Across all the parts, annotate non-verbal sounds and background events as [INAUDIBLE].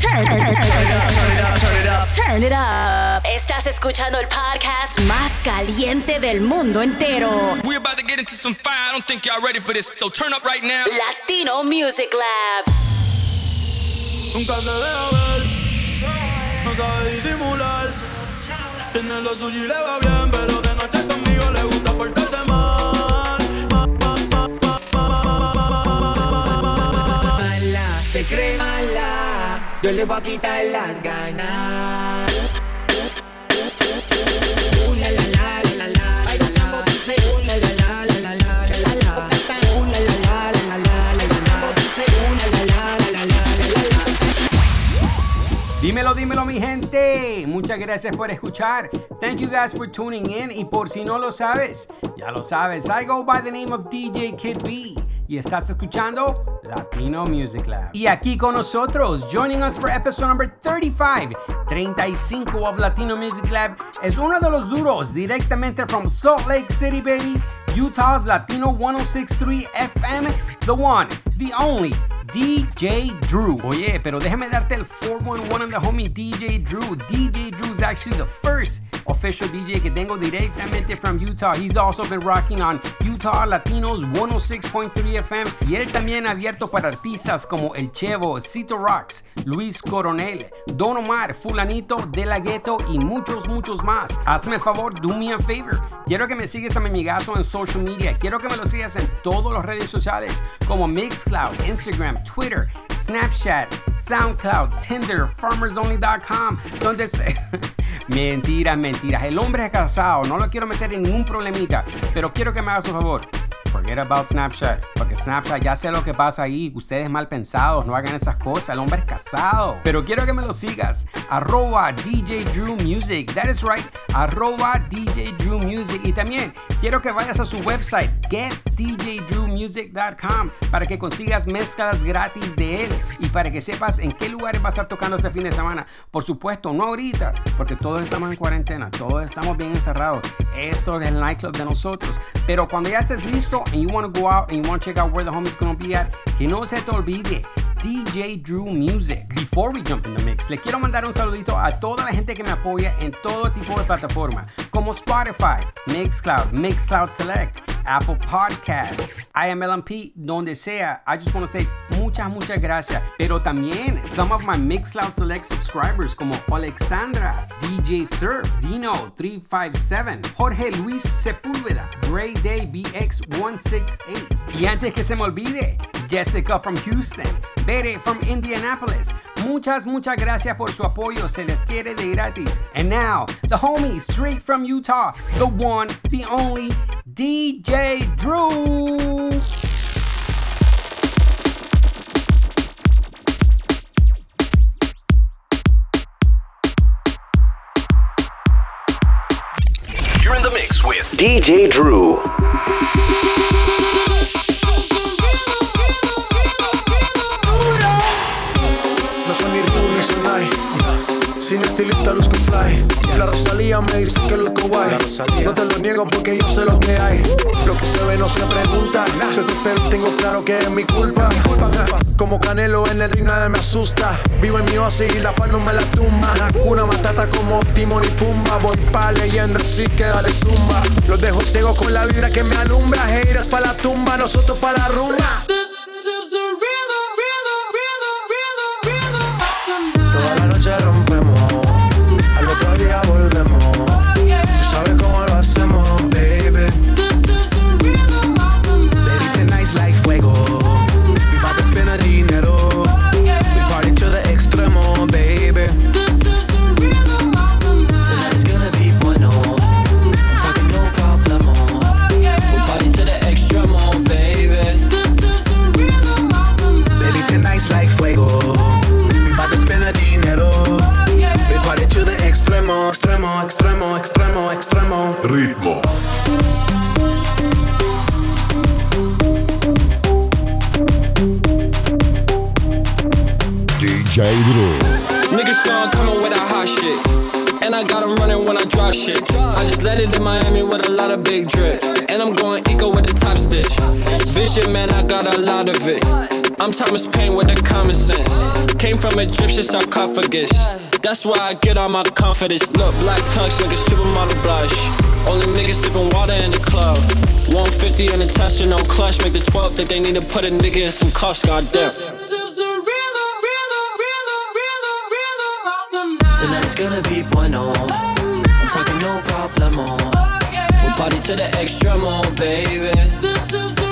Turn, turn, turn, it up, turn it up, turn it up. Estás escuchando el podcast más caliente del mundo entero. We're about to get into some fire. I don't think y'all ready for this. So turn up right now. Latino Music Lab. Nunca se deja ver, no sabe disimular. Tiene lo suyo y le va bien, pero de noche conmigo le gusta portarse mal. Le voy a quitar las ganas. Dímelo, dímelo mi gente. Muchas gracias por escuchar. Thank you guys for tuning in. Y por si no lo sabes, ya lo sabes. I go by the name of DJ Kid B. Y estás escuchando Latino Music Lab. Y aquí con nosotros, joining us for episode number 35, 35 of Latino Music Lab, es uno de los duros directamente from Salt Lake City, baby. Utah's Latino 1063 FM, the one, the only, DJ Drew. Oye, pero déjame darte el 411 on the homie DJ Drew. DJ Drew is actually the first official DJ que tengo directamente from Utah. He's also been rocking on Utah Latinos 106.3 FM y él también ha abierto para artistas como El Chevo, Cito Rocks, Luis Coronel, Don Omar, Fulanito, De La Ghetto y muchos, muchos más. Hazme el favor, do me a favor. Quiero que me sigas a mi amigazo en social media. Quiero que me lo sigas en todas las redes sociales como Instagram, Twitter, Snapchat, SoundCloud, Tinder, FarmersOnly.com, donde se... [LAUGHS] mentiras, mentiras. El hombre es casado, no lo quiero meter en ningún problemita, pero quiero que me hagas un favor. Forget about Snapchat, porque Snapchat ya sé lo que pasa ahí. Ustedes mal pensados, no hagan esas cosas. El hombre es casado. Pero quiero que me lo sigas. Arroba DJ Drew Music. That is right. Arroba DJ Drew Music. Y también quiero que vayas a su website, getdjdrewmusic.com, para que consigas mezclas gratis de él y para que sepas en qué lugares va a estar tocando este fin de semana. Por supuesto, no ahorita, porque todos estamos en cuarentena, todos estamos bien encerrados. Eso es el nightclub de nosotros. Pero cuando ya estés listo and you want to go out and you want to check out where the homies gonna be at, que no se te olvide. DJ Drew Music. Before we jump in the mix, le quiero mandar un saludito a toda la gente que me apoya en todo tipo de plataforma, como Spotify, Mixcloud, Mixcloud Select, Apple Podcasts, IMLMP, donde sea. I just want to say muchas, muchas gracias. Pero también some of my Mixcloud Select subscribers como Alexandra, DJ Surf, Dino 357, Jorge Luis Sepúlveda, Gray Day BX168. Y antes que se me olvide, Jessica from Houston, Bere from Indianapolis. Muchas, muchas gracias por su apoyo. Se les quiere de gratis. And now, the homie straight from Utah, the one, the only, DJ Drew. You're in the mix with DJ Drew. Sin estilista luzco fly. La Rosalía me dice que que guay. No te lo niego porque yo sé lo que hay. Lo que se ve no se pregunta. Yo te espero y tengo claro que es mi culpa. Como Canelo en el ring nadie me asusta. Vivo en mi oasis y la paz no me la tumba. Una matata como Timon y Pumba. Voy pa' leyenda así que dale zumba. Los dejo ciego con la vibra que me alumbra. Heiras pa' la tumba, nosotros pa' la rumba of it. I'm Thomas Paine with the common sense. Came from Egyptian sarcophagus. That's why I get all my confidence. Look, black tux, nigga, supermodel blush. Only niggas sipping water in the club. 150 in the tester, no clutch. Make the 12 that they need to put a nigga in some cuffs, goddamn. Tonight it's gonna be bueno. I'm talking no problemo. We'll party to the extremo, baby. This is the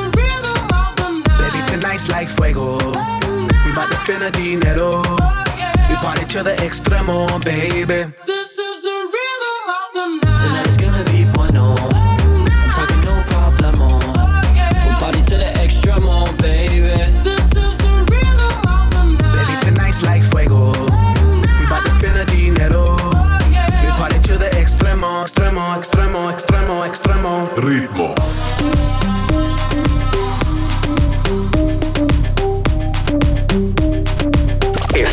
spending nights like fuego. We bout to spend a dinero. We party to the extremo, baby.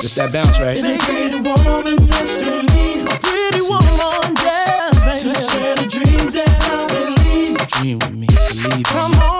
Just that bounce, right? Is it pretty woman next to me? A pretty woman, yeah. To share the dreams that I believe. Dream with me, believe. Come on.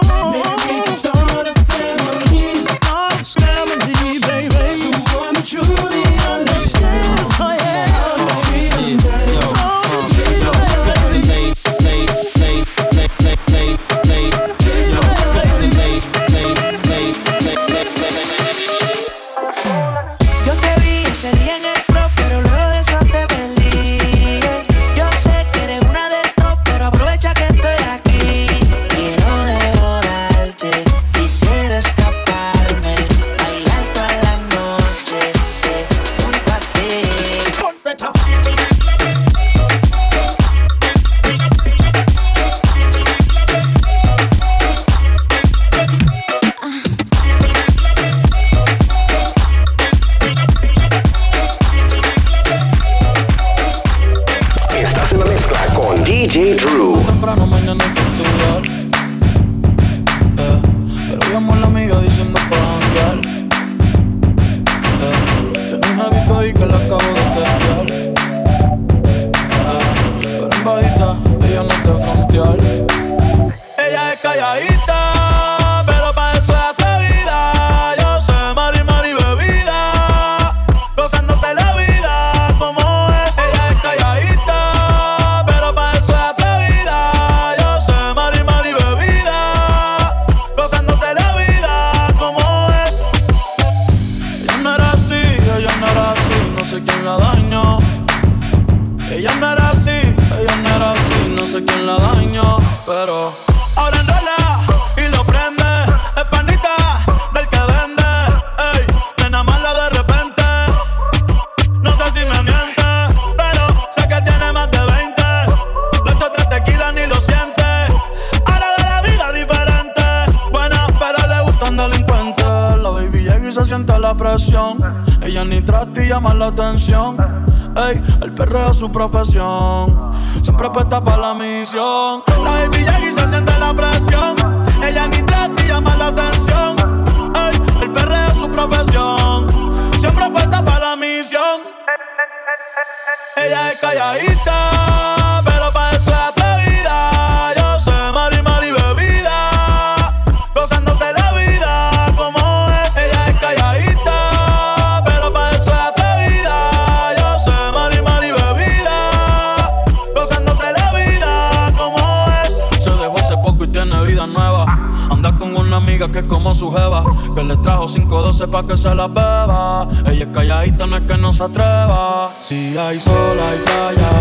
es calladita, pero para eso es atrevida. Yo sé, Mari, Mari, bebida, gozándose la vida como es. Ella es calladita, pero para eso es atrevida. Yo sé, Mari, Mari, bebida, gozándose la vida como es. Se dejó hace poco y tiene vida nueva. Anda con una amiga que es como su jeva que le trajo 512 pa' que se la beba. Ella es calladita, no es que no se atreva. Si hay sol, hay playa.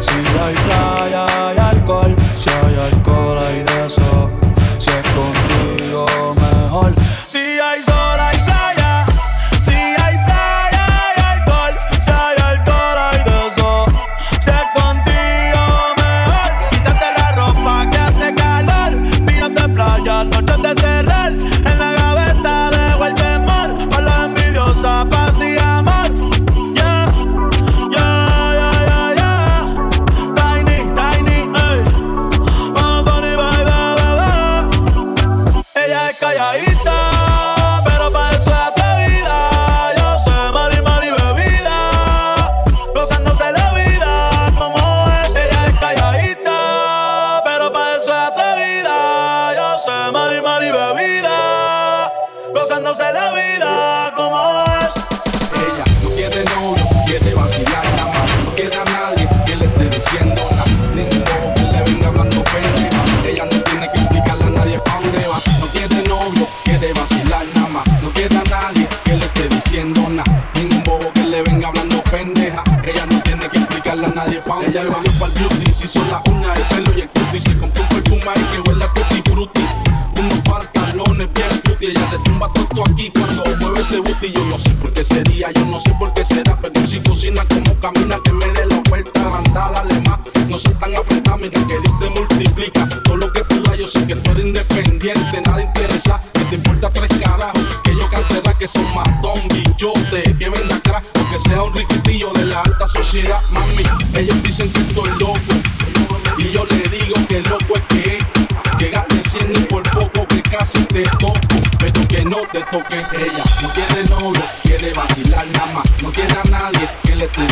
Si hay playa, hay alcohol.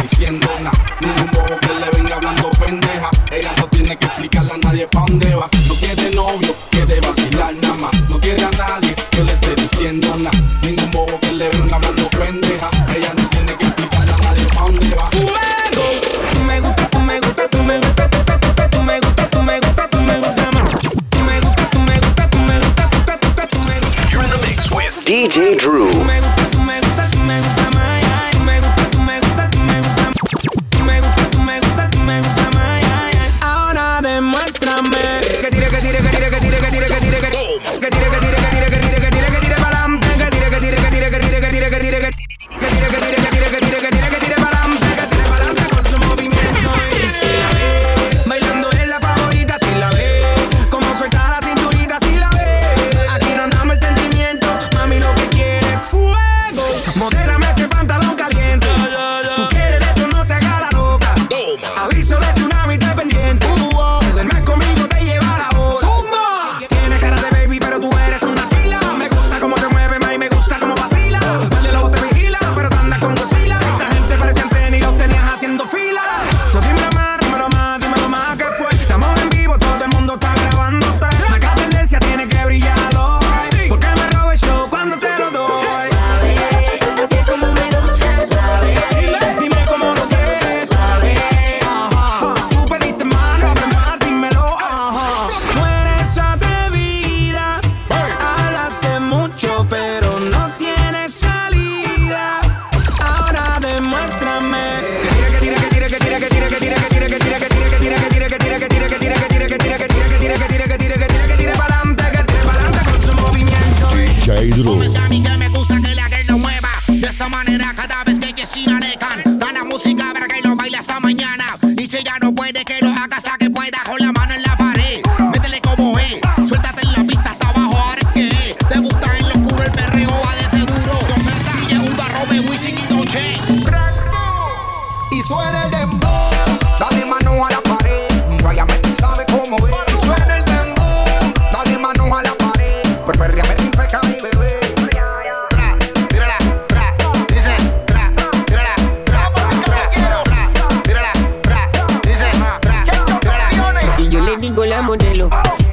diciendo nada. Ningún bobo que le venga hablando pendeja. Ella no tiene que explicarle a nadie pa' dónde va.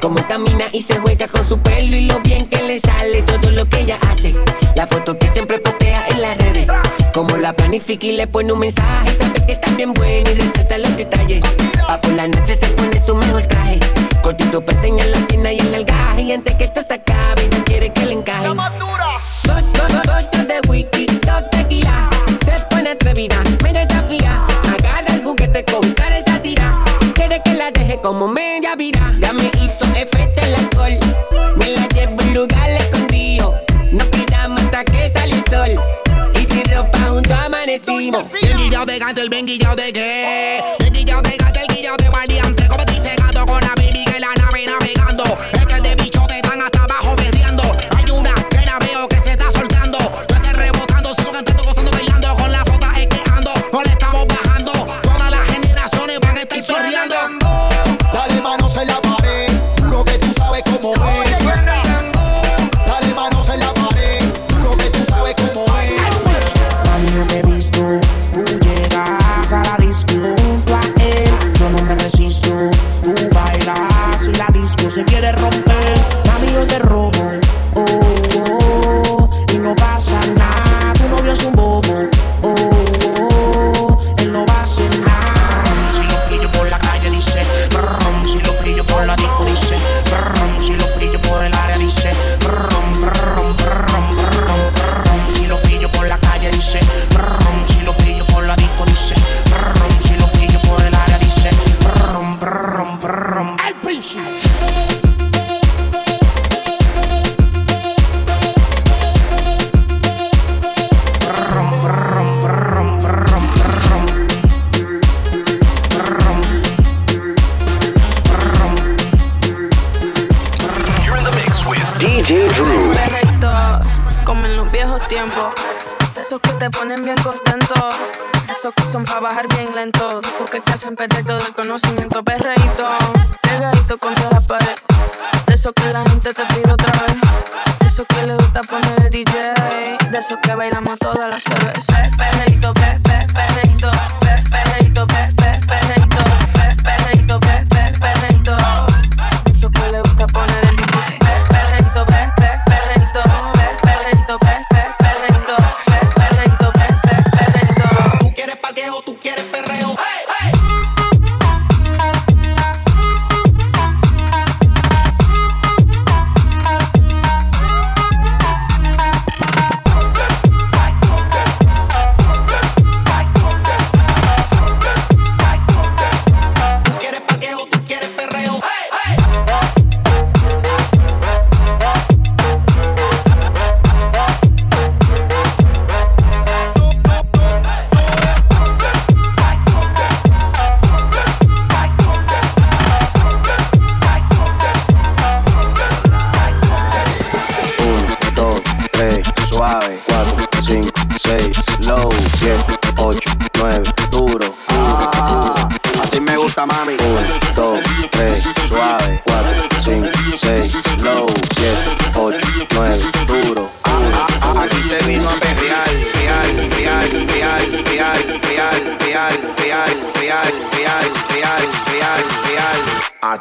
Como camina y se juega con su pelo y lo bien que le sale todo lo que ella hace. La foto que siempre postea en las redes. Como la planifica y le pone un mensaje. Sabes que está bien buena y resalta los detalles. Pa' por la noche se pone su mejor traje. Cortito pestaña en la pierna y en el gaje. Y antes que esto se acabe, no quiere que le encaje. La más de whisky, dos tequila. Se pone atrevida como media vida. Ya me hizo efecto el alcohol. Me la llevo en lugar escondido. No quedamos hasta que sale el sol. Y sin ropa juntos amanecimos. Bien guillado de gato, el bien guillado de qué.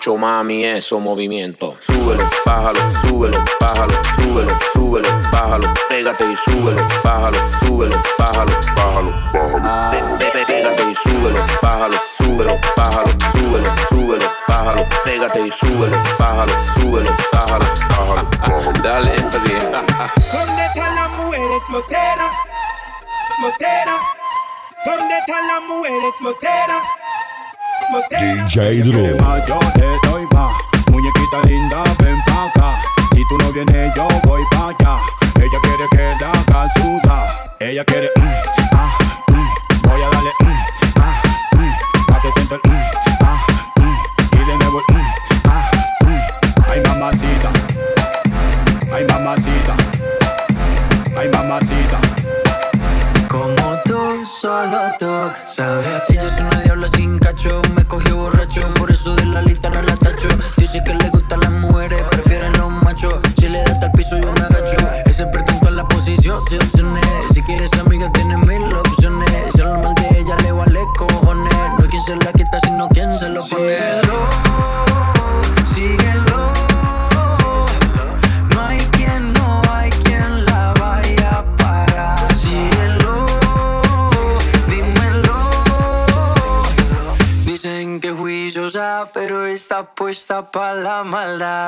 Mami, eso movimiento. Súbelo, bájalo, súbelo, bájalo, súbelo, súbelo, bájalo. Pégate y súbelo, bájalo, súbelo, bájalo, bájalo, pe- Pégate y súbelo, bájalo, súbelo, bájalo, súbelo, súbelo, bájalo. Pégate y súbelo, bájalo, súbelo, bájalo, bájalo, bájalo. Dale énfasis. ¿Dónde están las mujeres solteras? Solteras. ¿Dónde están las mujeres solteras? DJ Drew. Yo te doy pa' muñequita linda, ven pa' acá. Si tú no vienes, yo voy pa' allá. Ella quiere que la. Ella quiere, mm, ah, mm. Voy a darle, mm, ah, mm. Pa' que sienta el, mm, ah, mm. Y de nuevo, el, mm, ah, mm. Ay, mamacita. Ay, mamacita. Ay, mamacita. Como tú, solo tú sabes Ella es una diabla sin cacho Me cogió borracho, por eso de la lista no la tacho. Dice que le gustan las mujeres, prefieren los machos Si le da hasta el piso yo me agacho. Ese pretento en la posición, opciones Si quieres amiga tienes mil opciones. Si habla mal de ella le vale cojones. No hay quien se la quita sino quien se lo pone puesta pa' la maldad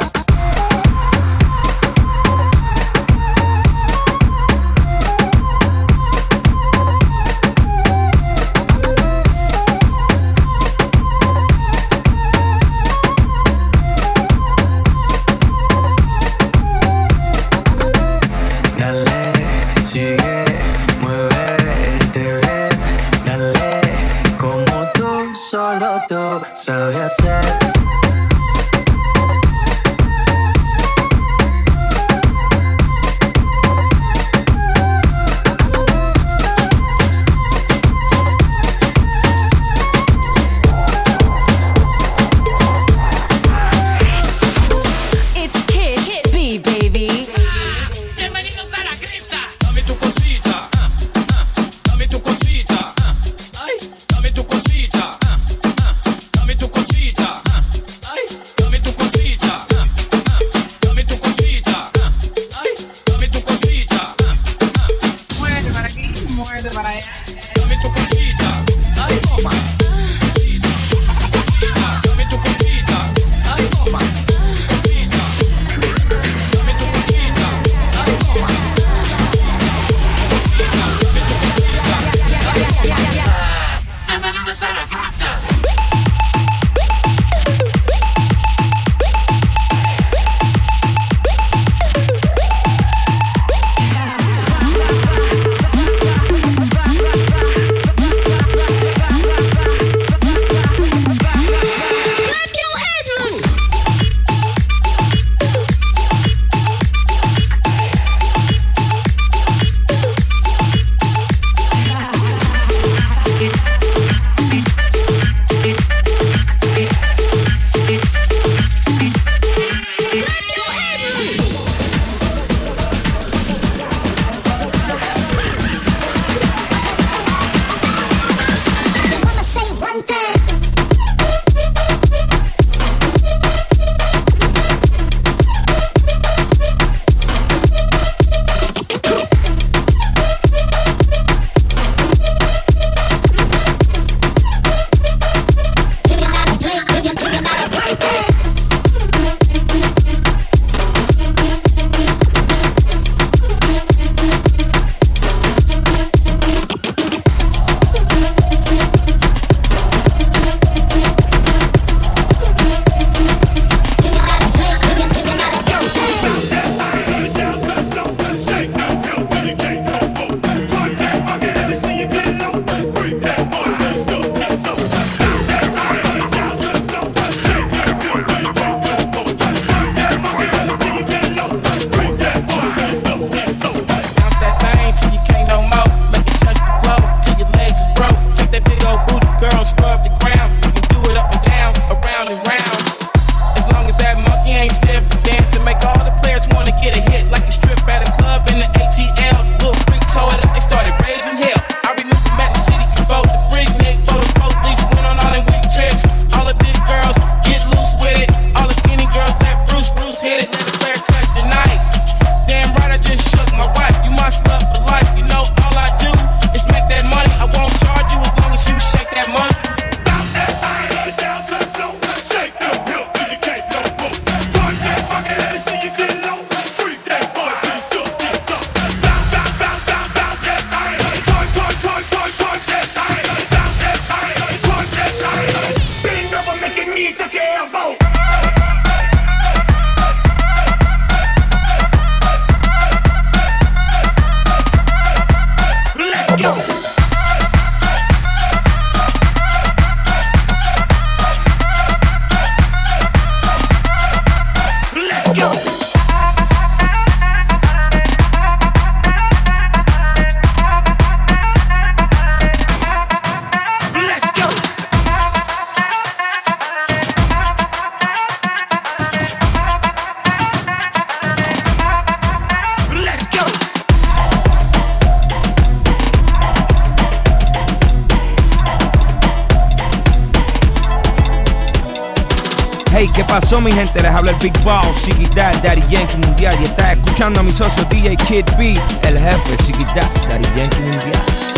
mi gente, les habla el Big ball, Chiqui Dad, Daddy Yankee Mundial. Y está escuchando a mi socio DJ Kid B, el jefe, Chiqui Dad, Daddy Yankee Mundial.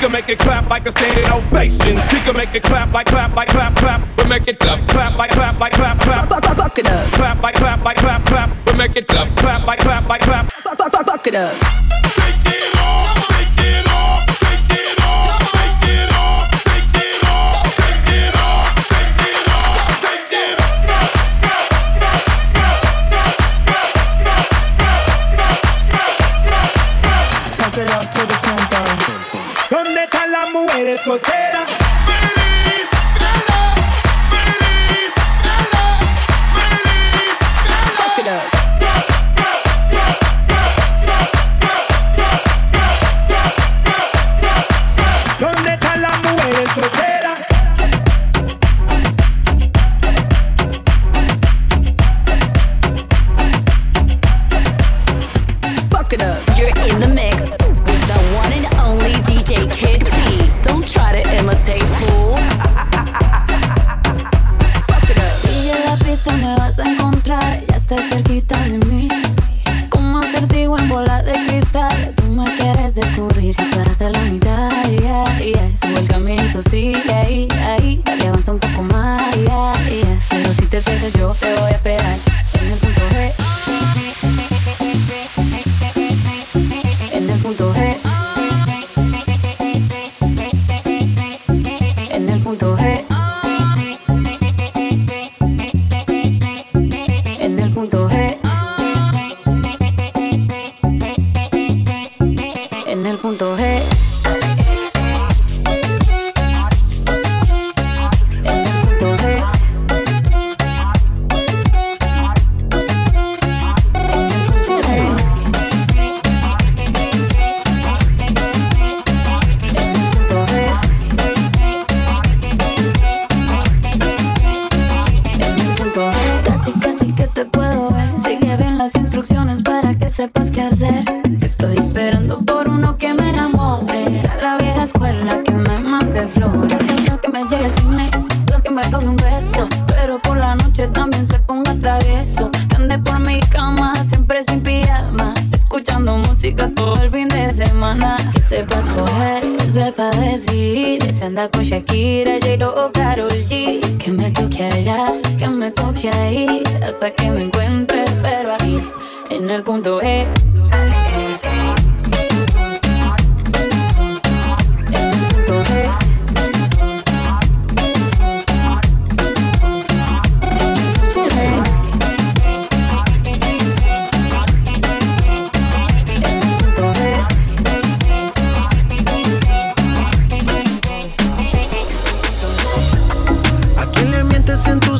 can make it clap like a standing ovation. She can make it clap like clap like clap clap. We make it clap clap like clap like clap clap. Fuck it up. Clap like clap like clap clap. We make it clap clap like clap like clap. Fuck fuck fuck fuck it up. siento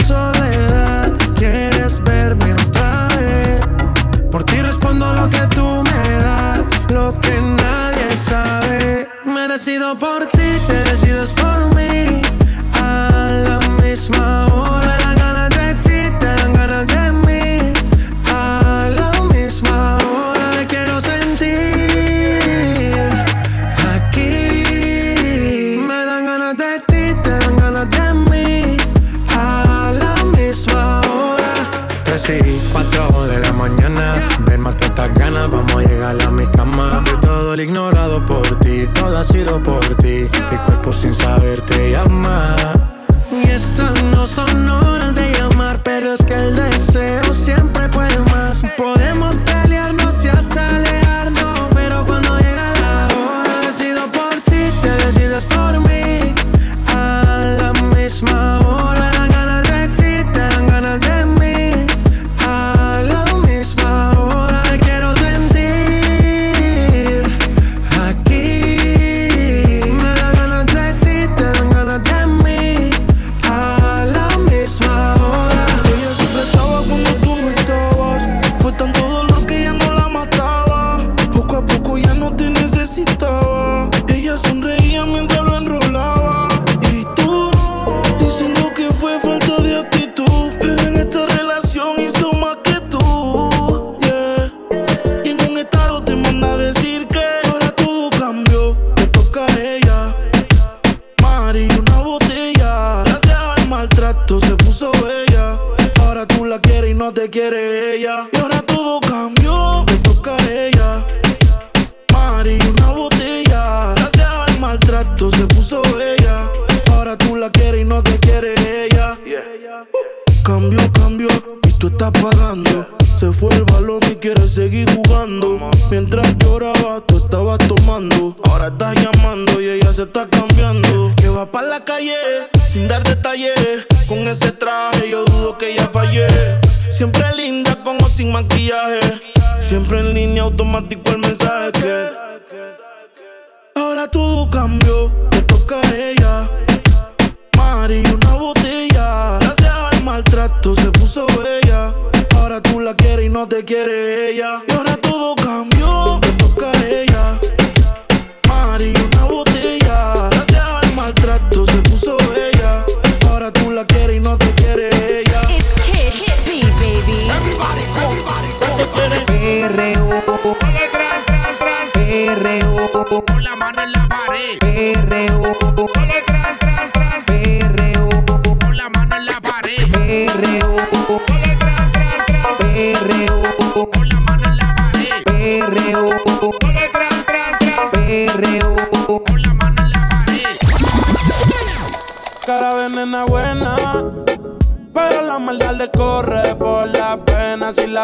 quiere ella.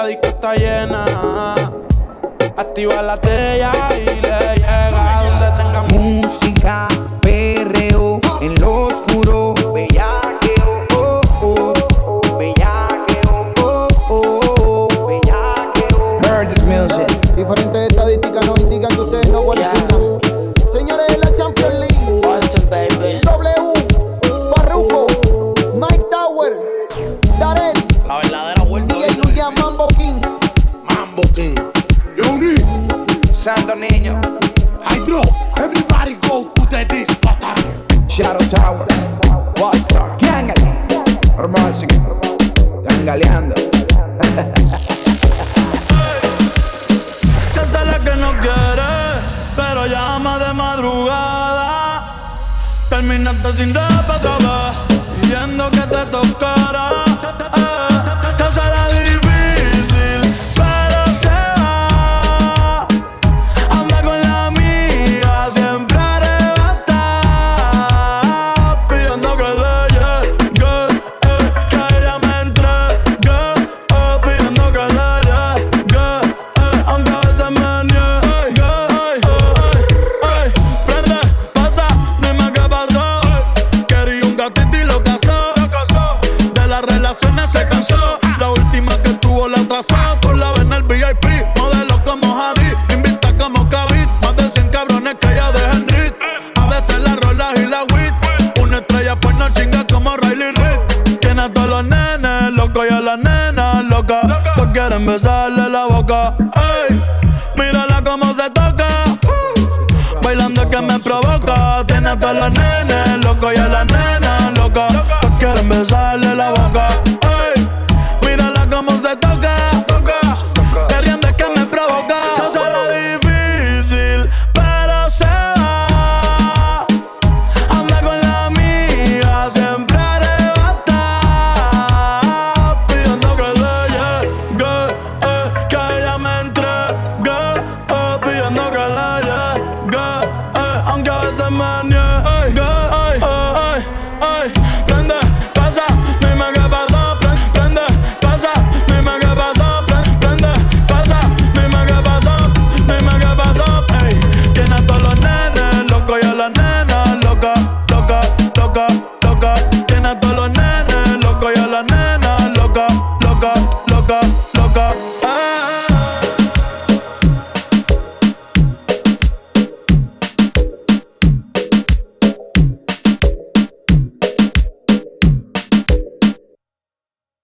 disco está llena. Activa la tela y la Booking. Santo niño. la nena loca. Todos quieren besarle la boca. Ey, mírala como se toca. Bailando es que me provoca. Tiene a todos los nenes locos y a la nena loca. Todos pues quieren besarle la boca.